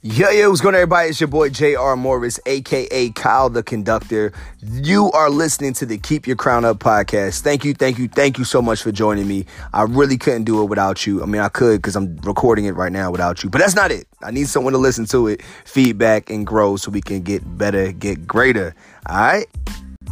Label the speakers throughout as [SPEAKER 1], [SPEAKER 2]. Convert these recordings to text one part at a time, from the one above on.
[SPEAKER 1] Yo, yo, what's going on, everybody? It's your boy J.R. Morris, aka Kyle the Conductor. You are listening to the Keep Your Crown Up podcast. Thank you, thank you, thank you so much for joining me. I really couldn't do it without you. I mean, I could because I'm recording it right now without you, but that's not it. I need someone to listen to it, feedback, and grow so we can get better, get greater. All right?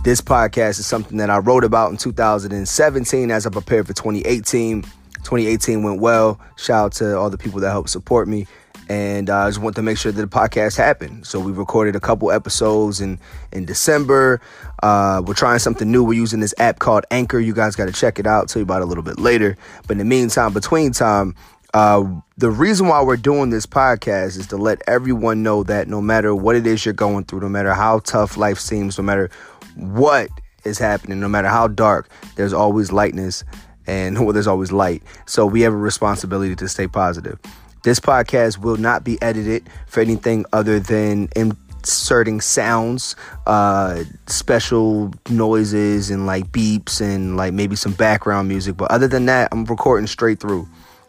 [SPEAKER 1] This podcast is something that I wrote about in 2017 as I prepared for 2018. 2018 went well. Shout out to all the people that helped support me and uh, I just want to make sure that the podcast happened. So we recorded a couple episodes in in December. Uh, we're trying something new. We're using this app called Anchor. You guys got to check it out. Tell you about it a little bit later. But in the meantime, between time, uh, the reason why we're doing this podcast is to let everyone know that no matter what it is you're going through, no matter how tough life seems, no matter what is happening, no matter how dark, there's always lightness and well, there's always light. So we have a responsibility to stay positive. This podcast will not be edited for anything other than inserting sounds, uh, special noises, and like beeps and like maybe some background music. But other than that, I'm recording straight through.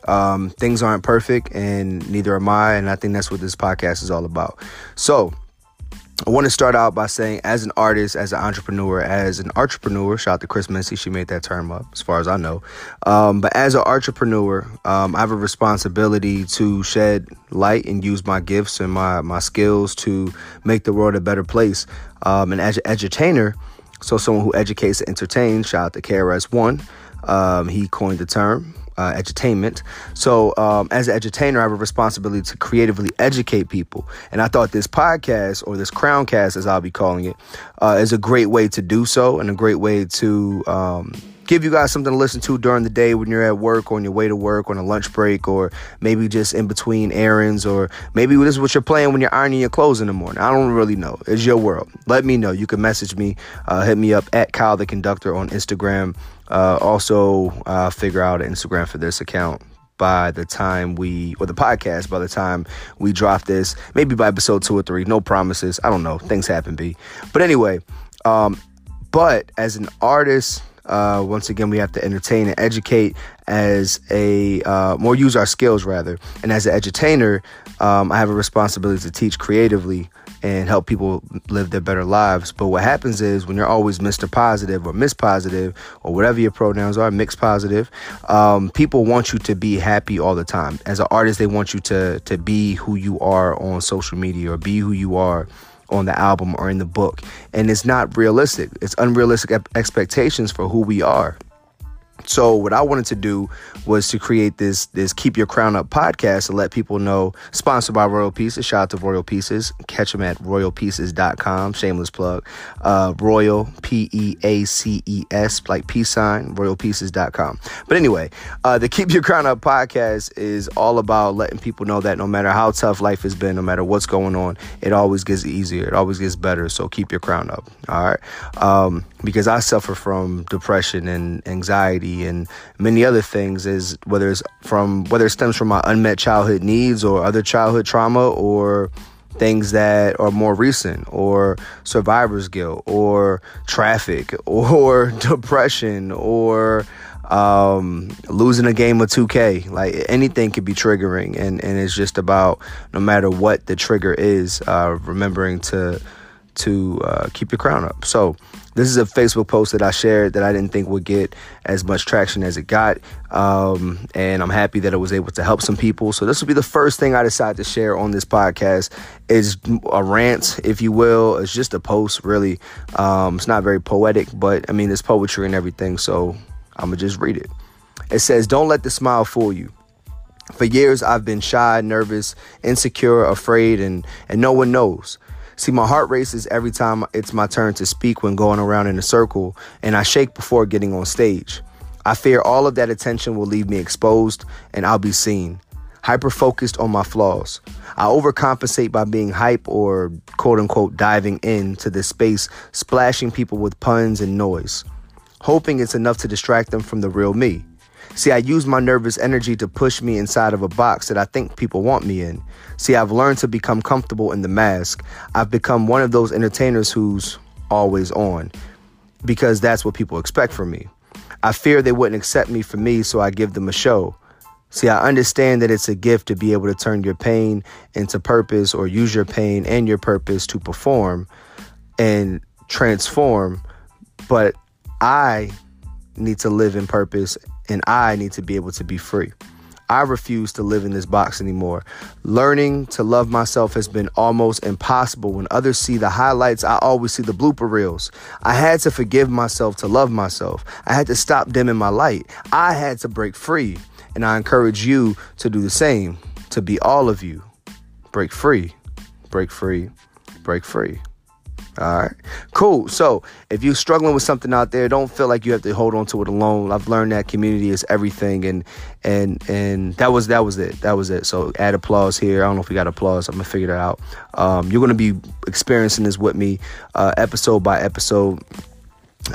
[SPEAKER 1] Um, things aren't perfect, and neither am I. And I think that's what this podcast is all about. So, I want to start out by saying, as an artist, as an entrepreneur, as an entrepreneur, shout out to Chris Missy, she made that term up, as far as I know. Um, but as an entrepreneur, um, I have a responsibility to shed light and use my gifts and my my skills to make the world a better place. Um, and as an edutainer, so someone who educates and entertains, shout out to KRS One. Um, he coined the term uh, edutainment. So, um, as an edutainer, I have a responsibility to creatively educate people. And I thought this podcast, or this Crowncast, as I'll be calling it, uh, is a great way to do so and a great way to um, give you guys something to listen to during the day when you're at work, on your way to work, on a lunch break, or maybe just in between errands, or maybe this is what you're playing when you're ironing your clothes in the morning. I don't really know. It's your world. Let me know. You can message me, uh, hit me up at Kyle the Conductor on Instagram. Uh, also, uh, figure out an Instagram for this account by the time we, or the podcast, by the time we drop this, maybe by episode two or three. No promises. I don't know. Things happen, B. But anyway, um, but as an artist, uh, once again, we have to entertain and educate as a uh, more use our skills rather. And as an edutainer, um, I have a responsibility to teach creatively and help people live their better lives. But what happens is when you're always Mr. Positive or Miss Positive or whatever your pronouns are, mixed positive, um, people want you to be happy all the time. As an artist, they want you to to be who you are on social media or be who you are on the album or in the book. And it's not realistic. It's unrealistic expectations for who we are. So what I wanted to do was to create this this Keep Your Crown Up podcast to let people know, sponsored by Royal Pieces. Shout out to Royal Pieces. Catch them at royalpieces.com. Shameless plug. Uh, Royal P E A C E S like peace sign. Royalpieces.com. But anyway, uh, the Keep Your Crown Up podcast is all about letting people know that no matter how tough life has been, no matter what's going on, it always gets easier. It always gets better. So keep your crown up. All right. Um, because I suffer from depression and anxiety and many other things is whether it's from whether it stems from my unmet childhood needs or other childhood trauma or things that are more recent or survivor's guilt or traffic or depression or um, losing a game of 2K. Like anything could be triggering, and, and it's just about no matter what the trigger is, uh, remembering to to uh, keep your crown up. So this is a Facebook post that I shared that I didn't think would get as much traction as it got. Um, and I'm happy that it was able to help some people. So this will be the first thing I decide to share on this podcast is a rant, if you will. It's just a post, really. Um, it's not very poetic, but I mean, it's poetry and everything. So I'm going to just read it. It says, Don't let the smile fool you. For years, I've been shy, nervous, insecure, afraid, and, and no one knows. See, my heart races every time it's my turn to speak when going around in a circle, and I shake before getting on stage. I fear all of that attention will leave me exposed and I'll be seen. Hyper focused on my flaws. I overcompensate by being hype or quote unquote diving into this space, splashing people with puns and noise, hoping it's enough to distract them from the real me. See, I use my nervous energy to push me inside of a box that I think people want me in. See, I've learned to become comfortable in the mask. I've become one of those entertainers who's always on because that's what people expect from me. I fear they wouldn't accept me for me, so I give them a show. See, I understand that it's a gift to be able to turn your pain into purpose or use your pain and your purpose to perform and transform, but I need to live in purpose and I need to be able to be free. I refuse to live in this box anymore. Learning to love myself has been almost impossible. When others see the highlights, I always see the blooper reels. I had to forgive myself to love myself. I had to stop dimming my light. I had to break free. And I encourage you to do the same, to be all of you. Break free, break free, break free. All right, cool. So if you're struggling with something out there, don't feel like you have to hold on to it alone. I've learned that community is everything, and and and that was that was it. That was it. So add applause here. I don't know if we got applause. I'm gonna figure that out. Um, you're gonna be experiencing this with me, uh, episode by episode.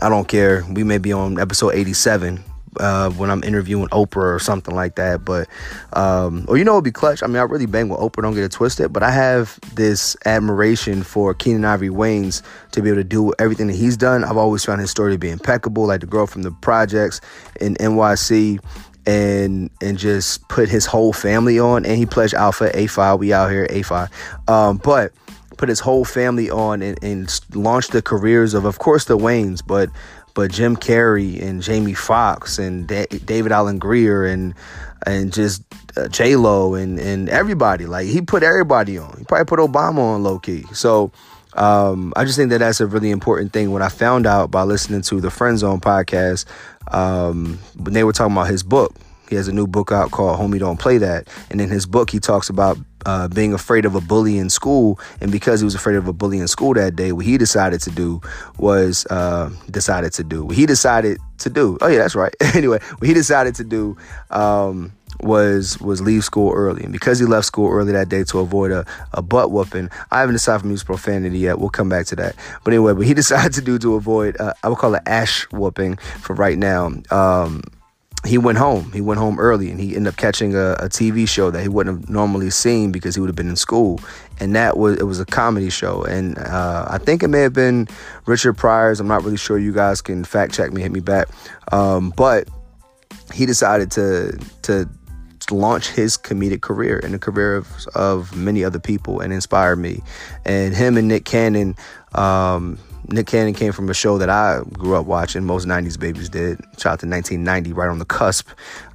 [SPEAKER 1] I don't care. We may be on episode 87 uh, when I'm interviewing Oprah or something like that. But, um, or you know, it'd be clutch. I mean, I really bang with Oprah, don't get it twisted. But I have this admiration for Keenen Ivory Wayans to be able to do everything that he's done. I've always found his story to be impeccable, like the girl from the projects in NYC. And and just put his whole family on, and he pledged Alpha A5. We out here A5, um, but put his whole family on and, and launched the careers of, of course, the Wayans, but but Jim Carrey and Jamie Foxx and da- David Alan Grier and and just uh, J Lo and and everybody. Like he put everybody on. He probably put Obama on low key. So um, I just think that that's a really important thing. When I found out by listening to the Friend Zone podcast, um, when they were talking about his book, he has a new book out called Homie Don't Play That. And in his book, he talks about uh, being afraid of a bully in school. And because he was afraid of a bully in school that day, what he decided to do was uh, decided to do. What he decided to do. Oh, yeah, that's right. anyway, what he decided to do. Um, was was leave school early. And because he left school early that day to avoid a, a butt whooping, I haven't decided I'm use profanity yet. We'll come back to that. But anyway, what he decided to do to avoid, uh, I would call it ash whooping for right now. Um, he went home. He went home early and he ended up catching a, a, TV show that he wouldn't have normally seen because he would have been in school. And that was it was a comedy show. And uh, I think it may have been Richard Pryor's. I'm not really sure. You guys can fact check me, hit me back. Um, but he decided to to launch his comedic career and the career of, of many other people and inspire me. And him and Nick Cannon. Um, Nick Cannon came from a show that I grew up watching. Most 90s babies did. Shot to 1990, right on the cusp,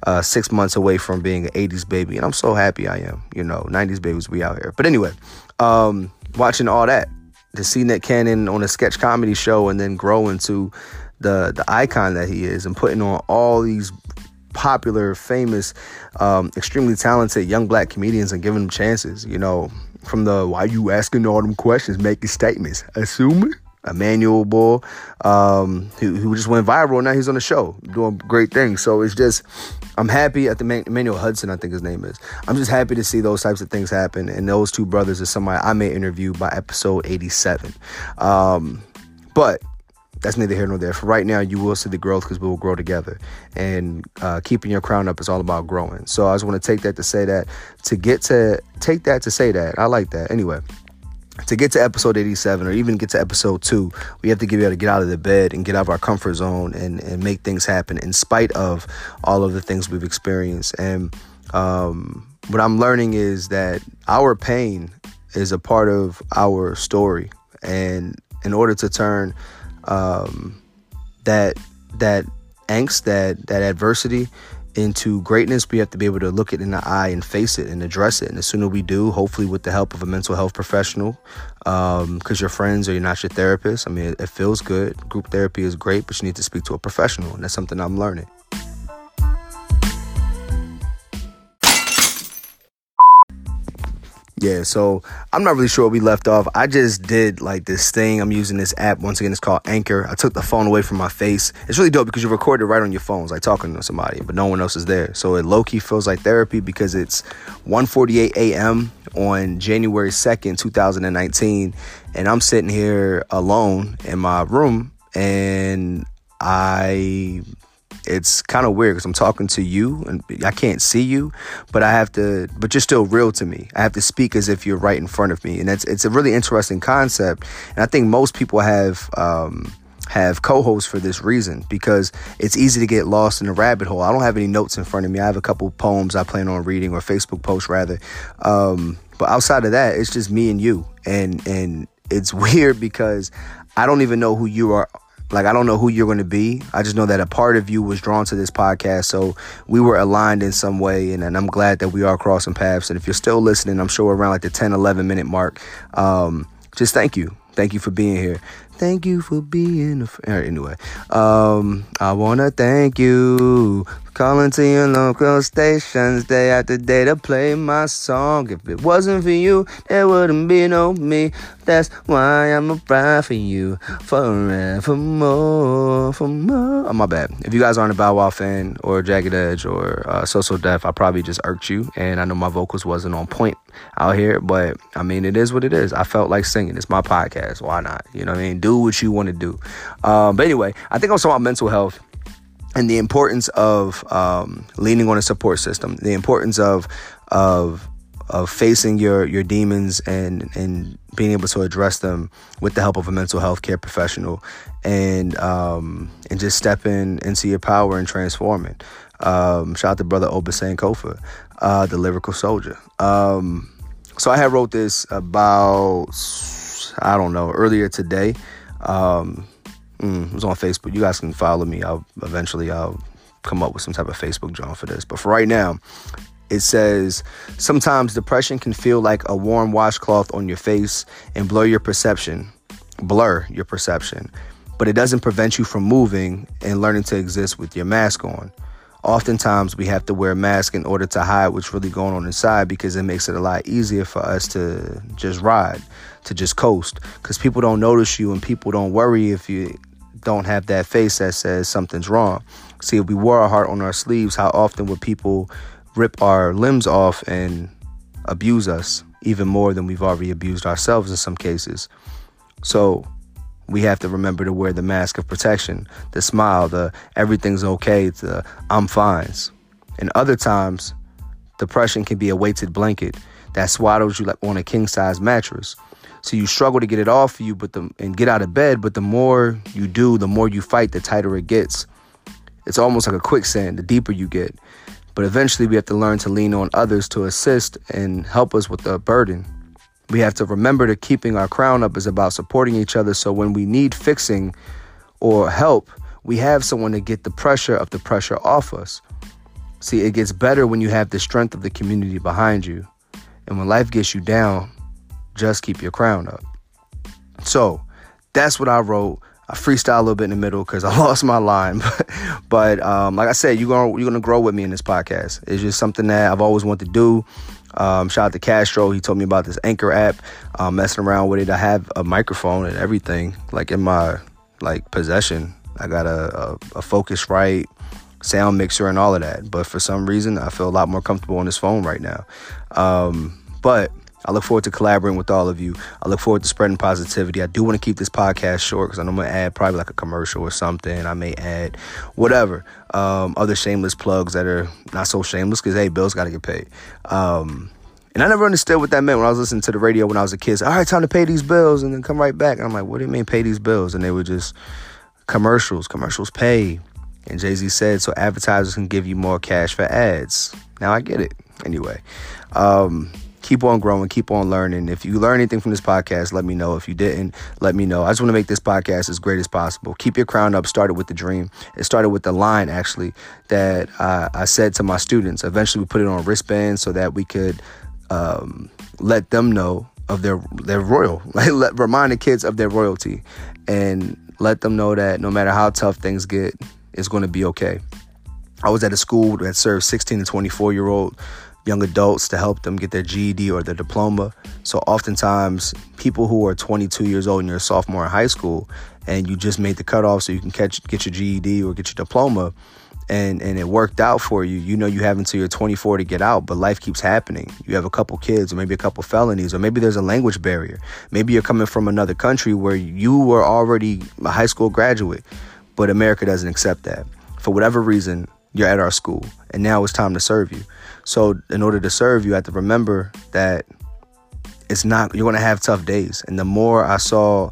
[SPEAKER 1] uh, six months away from being an 80s baby. And I'm so happy I am. You know, 90s babies, we out here. But anyway, um, watching all that, to see Nick Cannon on a sketch comedy show and then grow into the, the icon that he is and putting on all these popular, famous, um, extremely talented young black comedians and giving them chances, you know, from the why you asking all them questions, making statements, assuming Emmanuel Bull, um, who, who just went viral. Now he's on the show doing great things. So it's just, I'm happy at the Emmanuel Hudson, I think his name is. I'm just happy to see those types of things happen. And those two brothers are somebody I may interview by episode 87. Um, but that's neither here nor there. For right now, you will see the growth because we will grow together. And uh, keeping your crown up is all about growing. So I just want to take that to say that. To get to take that to say that. I like that. Anyway to get to episode 87 or even get to episode 2 we have to be able to get out of the bed and get out of our comfort zone and, and make things happen in spite of all of the things we've experienced. And um, what i'm learning is that our pain is a part of our story. And in order to turn um, that that angst that that adversity into greatness, we have to be able to look it in the eye and face it and address it. And the sooner we do, hopefully with the help of a mental health professional, because um, your friends or you're not your therapist. I mean, it, it feels good. Group therapy is great, but you need to speak to a professional, and that's something I'm learning. Yeah, so I'm not really sure where we left off. I just did like this thing. I'm using this app. Once again, it's called Anchor. I took the phone away from my face. It's really dope because you record it right on your phones, like talking to somebody, but no one else is there. So it low key feels like therapy because it's 1:48 a.m. on January 2nd, 2019, and I'm sitting here alone in my room, and I it's kind of weird because I'm talking to you and I can't see you, but I have to, but you're still real to me. I have to speak as if you're right in front of me. And it's, it's a really interesting concept. And I think most people have, um, have co-hosts for this reason because it's easy to get lost in a rabbit hole. I don't have any notes in front of me. I have a couple poems I plan on reading or Facebook posts rather. Um, but outside of that, it's just me and you. And and it's weird because I don't even know who you are. Like I don't know who you're going to be. I just know that a part of you was drawn to this podcast, so we were aligned in some way, and, and I'm glad that we are crossing paths. And if you're still listening, I'm sure around like the 10, 11 minute mark. Um, just thank you, thank you for being here. Thank you for being a friend. Anyway, um, I wanna thank you calling to your local stations day after day to play my song. If it wasn't for you, there wouldn't be no me. That's why I'm a ride for you forevermore. For more. Oh, my bad. If you guys aren't a Bow Wow fan or Jagged Edge or uh, So So I probably just irked you, and I know my vocals wasn't on point out here, but I mean, it is what it is. I felt like singing. It's my podcast. Why not? You know what I mean? Do what you want to do. Um, but anyway, I think I'm talking about mental health and the importance of um, leaning on a support system, the importance of of of facing your your demons and and being able to address them with the help of a mental health care professional, and um, and just stepping into your power and transforming. Um, shout out to brother Obasan Kofa, uh, the lyrical soldier. Um, so I had wrote this about I don't know earlier today. Um, mm, it was on Facebook. You guys can follow me. I'll eventually I'll come up with some type of Facebook job for this. But for right now, it says sometimes depression can feel like a warm washcloth on your face and blur your perception, blur your perception, but it doesn't prevent you from moving and learning to exist with your mask on. Oftentimes, we have to wear a mask in order to hide what's really going on inside because it makes it a lot easier for us to just ride, to just coast. Because people don't notice you and people don't worry if you don't have that face that says something's wrong. See, if we wore our heart on our sleeves, how often would people rip our limbs off and abuse us even more than we've already abused ourselves in some cases? So we have to remember to wear the mask of protection, the smile, the everything's okay, the I'm fines. And other times, depression can be a weighted blanket that swaddles you like on a king size mattress. So you struggle to get it off you, but the and get out of bed. But the more you do, the more you fight, the tighter it gets. It's almost like a quicksand. The deeper you get, but eventually we have to learn to lean on others to assist and help us with the burden. We have to remember that keeping our crown up is about supporting each other. So when we need fixing or help, we have someone to get the pressure of the pressure off us. See, it gets better when you have the strength of the community behind you. And when life gets you down, just keep your crown up. So that's what I wrote. I freestyle a little bit in the middle because I lost my line, but, um, like I said, you're gonna you're gonna grow with me in this podcast. It's just something that I've always wanted to do. Um, shout out to Castro. He told me about this Anchor app. Um, messing around with it. I have a microphone and everything like in my like possession. I got a, a, a Focusrite sound mixer and all of that. But for some reason, I feel a lot more comfortable on this phone right now. Um, but I look forward to collaborating with all of you. I look forward to spreading positivity. I do want to keep this podcast short because I'm going to add probably like a commercial or something. I may add whatever, um, other shameless plugs that are not so shameless because, hey, bills got to get paid. Um, and I never understood what that meant when I was listening to the radio when I was a kid. All right, time to pay these bills and then come right back. And I'm like, what do you mean pay these bills? And they were just commercials. Commercials pay. And Jay Z said, so advertisers can give you more cash for ads. Now I get it. Anyway, um, keep on growing, keep on learning. If you learn anything from this podcast, let me know. If you didn't, let me know. I just want to make this podcast as great as possible. Keep your crown up. Started with the dream. It started with the line actually that I, I said to my students. Eventually, we put it on wristbands so that we could um, let them know of their their royal. Like let remind the kids of their royalty, and let them know that no matter how tough things get, it's going to be okay. I was at a school that served 16 to 24 year old young adults to help them get their GED or their diploma. So oftentimes, people who are 22 years old and you're a sophomore in high school, and you just made the cutoff so you can catch get your GED or get your diploma, and and it worked out for you. You know you have until you're 24 to get out, but life keeps happening. You have a couple kids, or maybe a couple felonies, or maybe there's a language barrier. Maybe you're coming from another country where you were already a high school graduate, but America doesn't accept that for whatever reason. You're at our school, and now it's time to serve you. So, in order to serve, you have to remember that it's not, you're to have tough days. And the more I saw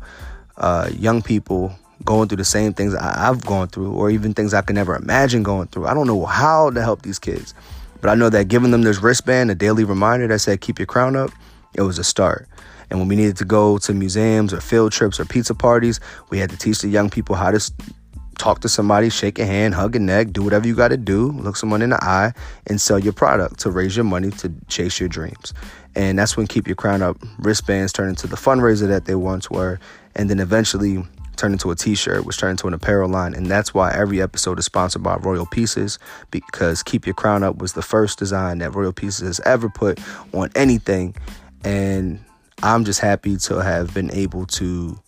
[SPEAKER 1] uh, young people going through the same things I, I've gone through, or even things I can never imagine going through. I don't know how to help these kids, but I know that giving them this wristband, a daily reminder that said "Keep your crown up," it was a start. And when we needed to go to museums or field trips or pizza parties, we had to teach the young people how to talk to somebody, shake a hand, hug a neck, do whatever you got to do, look someone in the eye, and sell your product to raise your money to chase your dreams. And that's when Keep Your Crown Up wristbands turn into the fundraiser that they once were, and then eventually turned into a t-shirt, which turned into an apparel line. And that's why every episode is sponsored by Royal Pieces, because Keep Your Crown Up was the first design that Royal Pieces has ever put on anything. And I'm just happy to have been able to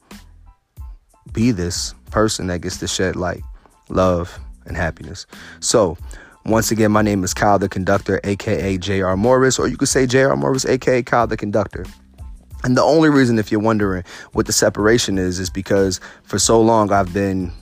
[SPEAKER 1] be this person that gets to shed light, love, and happiness. So, once again, my name is Kyle the Conductor, aka J.R. Morris, or you could say J.R. Morris, aka Kyle the Conductor. And the only reason, if you're wondering what the separation is, is because for so long I've been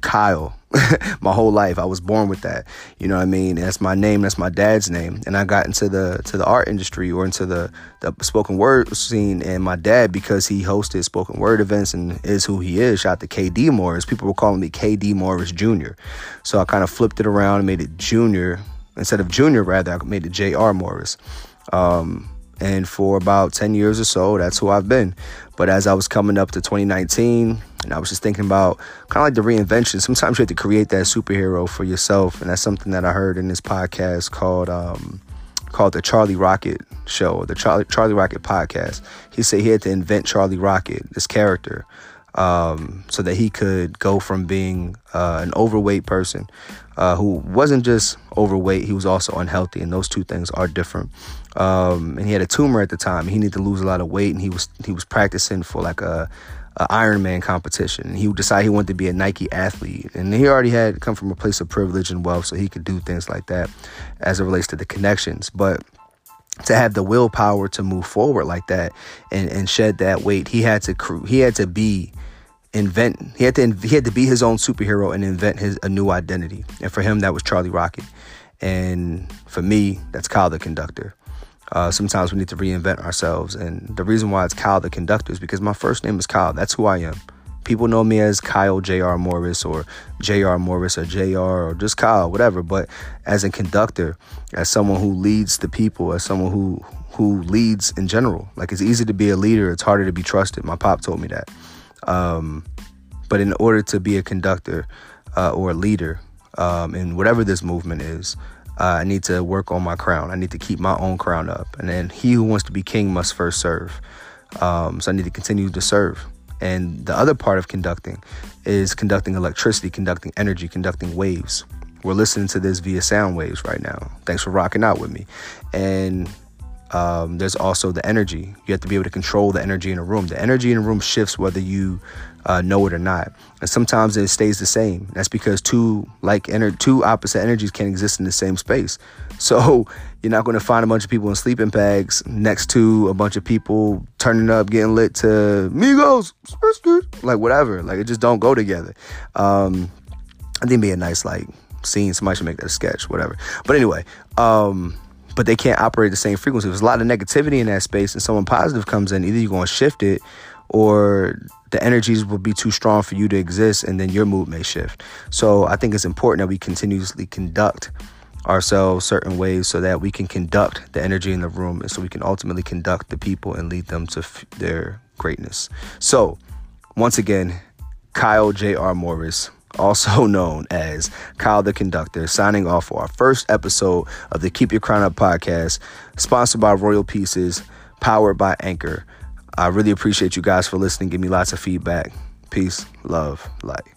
[SPEAKER 1] Kyle my whole life. I was born with that. You know what I mean? That's my name. That's my dad's name. And I got into the to the art industry or into the the spoken word scene. And my dad, because he hosted spoken word events and is who he is, shout to KD Morris. People were calling me KD Morris Jr. So I kind of flipped it around and made it Junior instead of Junior. Rather, I made it Jr. Morris. Um, and for about 10 years or so, that's who I've been. But as I was coming up to 2019, and I was just thinking about kind of like the reinvention. Sometimes you have to create that superhero for yourself, and that's something that I heard in this podcast called um, called the Charlie Rocket Show, the Charlie Charlie Rocket podcast. He said he had to invent Charlie Rocket, this character, um, so that he could go from being uh, an overweight person uh, who wasn't just overweight, he was also unhealthy, and those two things are different. Um, and he had a tumor at the time. He needed to lose a lot of weight, and he was he was practicing for like a, a Ironman competition. He decided he wanted to be a Nike athlete, and he already had come from a place of privilege and wealth, so he could do things like that as it relates to the connections. But to have the willpower to move forward like that and, and shed that weight, he had to he had to be invent he had to he had to be his own superhero and invent his a new identity. And for him, that was Charlie Rocket. And for me, that's Kyle the Conductor. Uh, sometimes we need to reinvent ourselves. And the reason why it's Kyle the Conductor is because my first name is Kyle. That's who I am. People know me as Kyle J.R. Morris or J.R. Morris or J.R. or just Kyle, whatever. But as a conductor, as someone who leads the people, as someone who who leads in general, like it's easy to be a leader, it's harder to be trusted. My pop told me that. Um, but in order to be a conductor uh, or a leader um, in whatever this movement is, uh, I need to work on my crown. I need to keep my own crown up. And then he who wants to be king must first serve. Um, so I need to continue to serve. And the other part of conducting is conducting electricity, conducting energy, conducting waves. We're listening to this via sound waves right now. Thanks for rocking out with me. And um, there's also the energy. You have to be able to control the energy in a room. The energy in a room shifts whether you uh, know it or not, and sometimes it stays the same. That's because two like ener- two opposite energies can't exist in the same space. So you're not going to find a bunch of people in sleeping bags next to a bunch of people turning up, getting lit to Migos, like whatever. Like it just don't go together. Um, I think be a nice like scene. Somebody should make that a sketch, whatever. But anyway. Um, but they can't operate the same frequency. There's a lot of negativity in that space, and someone positive comes in, either you're going to shift it or the energies will be too strong for you to exist, and then your mood may shift. So I think it's important that we continuously conduct ourselves certain ways so that we can conduct the energy in the room and so we can ultimately conduct the people and lead them to f- their greatness. So, once again, Kyle J.R. Morris also known as Kyle the Conductor, signing off for our first episode of the Keep Your Crown Up podcast, sponsored by Royal Pieces, powered by Anchor. I really appreciate you guys for listening. Give me lots of feedback. Peace, love, light.